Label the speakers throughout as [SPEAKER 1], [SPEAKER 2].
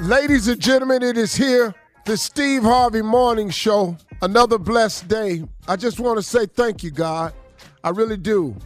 [SPEAKER 1] Ladies and gentlemen, it is here, the Steve Harvey Morning Show. Another blessed day. I just want to say thank you, God. I really do,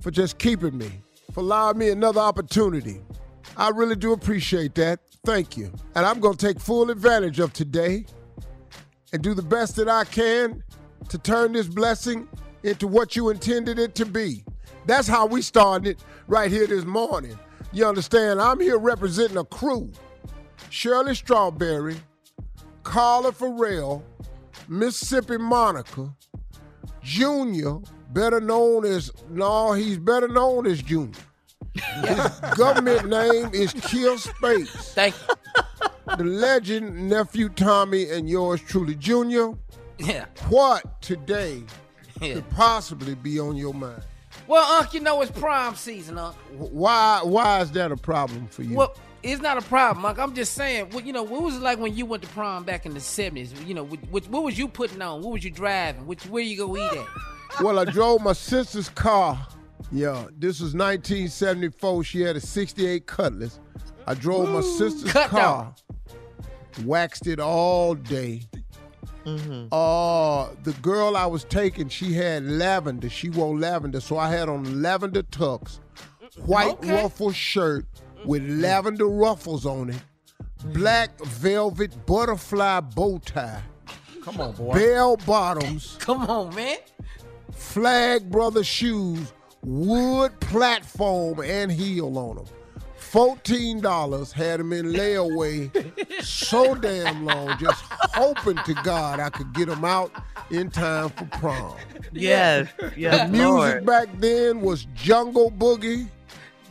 [SPEAKER 1] for just keeping me, for allowing me another opportunity. I really do appreciate that. Thank you. And I'm going to take full advantage of today and do the best that I can to turn this blessing into what you intended it to be. That's how we started right here this morning. You understand? I'm here representing a crew Shirley Strawberry, Carla Ferrell, Mississippi Monica, Junior, better known as, no, he's better known as Junior. His government name is Kill Space.
[SPEAKER 2] Thank
[SPEAKER 1] you. The legend, nephew Tommy, and yours truly, Junior.
[SPEAKER 2] Yeah.
[SPEAKER 1] What today
[SPEAKER 2] Yeah.
[SPEAKER 1] could possibly be on your mind?
[SPEAKER 2] Well, Unc, you know it's prime season, Unc.
[SPEAKER 1] Why? Why is that a problem for you?
[SPEAKER 2] Well, it's not a problem, Unc. I'm just saying, well, you know, what was it like when you went to prom back in the 70s? You know, what, what, what was you putting on? What was you driving? Which, where you go eat at?
[SPEAKER 1] well, I drove my sister's car. Yeah, this was 1974. She had a 68 Cutlass. I drove my sister's car, waxed it all day. Uh, the girl I was taking, she had lavender. She wore lavender, so I had on lavender tux, white
[SPEAKER 2] Okay.
[SPEAKER 1] ruffle shirt with lavender ruffles on it, black velvet butterfly bow tie,
[SPEAKER 2] Come on, boy.
[SPEAKER 1] bell bottoms,
[SPEAKER 2] Come on, man.
[SPEAKER 1] Flagg Brother shoes, wood platform and heel on them. Fourteen dollars had them in layaway so damn long, just hoping to God I could get them out in time for prom.
[SPEAKER 3] Yes, yes,
[SPEAKER 1] The music
[SPEAKER 3] Lord.
[SPEAKER 1] back then was Jungle Boogie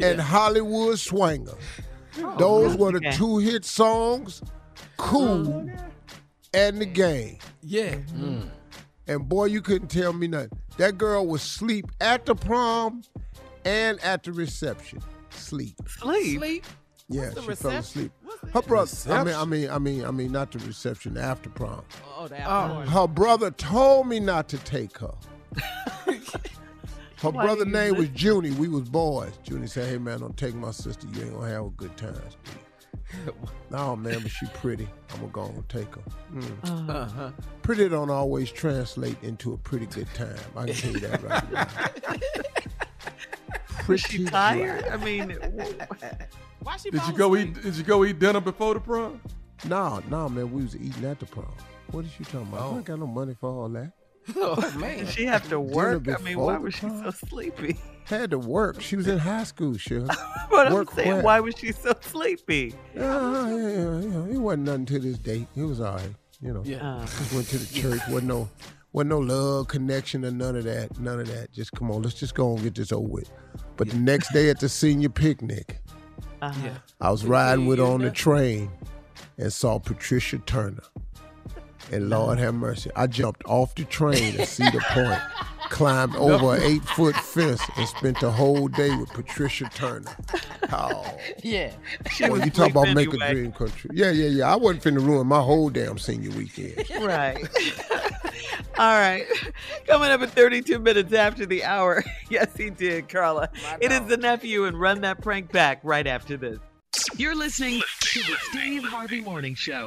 [SPEAKER 1] and Hollywood Swinging. Oh, Those were the
[SPEAKER 3] okay.
[SPEAKER 1] two hit songs, Kool and The Gang.
[SPEAKER 2] Yeah. Mm.
[SPEAKER 1] And boy, you couldn't tell me nothing. That girl was sleep at the prom and at the reception. Sleep.
[SPEAKER 3] Sleep.
[SPEAKER 2] Sleep.
[SPEAKER 1] Yeah,
[SPEAKER 2] the
[SPEAKER 1] she fell asleep. Her brother. I mean, I mean, I mean, I mean, not the reception. After prom.
[SPEAKER 2] Oh, that oh.
[SPEAKER 1] Her brother told me not to take her. Her
[SPEAKER 3] Why
[SPEAKER 1] brother
[SPEAKER 3] you
[SPEAKER 1] name was
[SPEAKER 3] listen?
[SPEAKER 1] Junie. We was boys. Junie said, "Hey man, don't take my sister. You ain't gonna have a good time." Steve." no man, but she pretty. I'm gonna go and take her. Mm.
[SPEAKER 2] Uh-huh.
[SPEAKER 1] Pretty don't always translate into a pretty good time. I can tell you that right now.
[SPEAKER 3] Was she
[SPEAKER 1] Pretty
[SPEAKER 3] tired?
[SPEAKER 1] dry.
[SPEAKER 3] I mean,
[SPEAKER 2] Why she
[SPEAKER 4] Did you go
[SPEAKER 2] asleep?
[SPEAKER 4] eat? Did you go eat dinner before the prom?
[SPEAKER 1] No, no, man, we was eating at the prom. What is you talking about? I
[SPEAKER 2] Oh.
[SPEAKER 1] ain't got no money for all that.
[SPEAKER 2] Oh man.
[SPEAKER 3] she have to work? I mean, why was she so sleepy?
[SPEAKER 1] Had to work. She was in high school, sure.
[SPEAKER 3] But I'm saying,
[SPEAKER 1] where?
[SPEAKER 3] why was she so sleepy?
[SPEAKER 1] Yeah, yeah, yeah, yeah. It wasn't nothing to this date. It was all right. You know,
[SPEAKER 2] Yeah.
[SPEAKER 3] Uh,
[SPEAKER 1] just went to the church. wasn't no, wasn't no love connection or none of that. None of that. Just come on, let's just go and get this over with. But the next day at the senior picnic,
[SPEAKER 3] uh-huh.
[SPEAKER 1] I was riding with her on the train and saw Patricia Turner. And Lord have mercy, I jumped off the train at Cedar Point, climbed over an eight foot fence, and spent the whole day with Patricia Turner. Oh.
[SPEAKER 2] Yeah.
[SPEAKER 3] She
[SPEAKER 1] Well, you talk about
[SPEAKER 3] asleep
[SPEAKER 1] make a
[SPEAKER 3] anyway.
[SPEAKER 1] dream come true. Yeah, yeah, yeah. I wasn't finna ruin my whole damn senior weekend.
[SPEAKER 3] Right. All right. Coming up in 32 minutes after the hour. Yes, he did, Carla. It is the nephew and run that prank back right after this.
[SPEAKER 5] You're listening to the Steve Harvey Morning Show.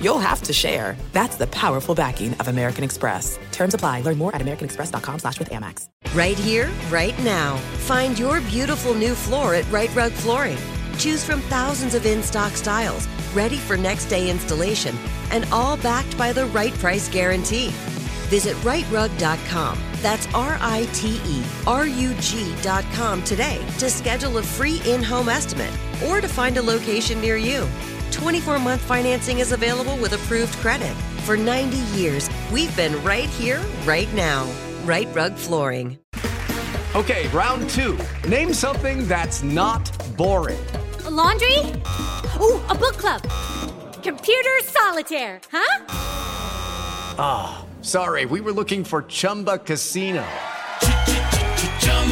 [SPEAKER 6] you'll have to share. That's the powerful backing of American Express. Terms apply. Learn more at americanexpress.com slash with Amex.
[SPEAKER 7] Right here, right now. Find your beautiful new floor at Rite Rug Flooring. Choose from thousands of in stock styles, ready for next day installation, and all backed by the right price guarantee. Visit riterug.com. That's R I T E R U G.com today to schedule a free in home estimate or to find a location near you. 24 month financing is available with approved credit. For 90 years, we've been right here, right now. Rite Rug Flooring.
[SPEAKER 8] Okay, round two. Name something that's not boring.
[SPEAKER 9] A laundry? Ooh, a book club. Computer solitaire, huh?
[SPEAKER 8] Ah, sorry, we were looking for Chumba Casino.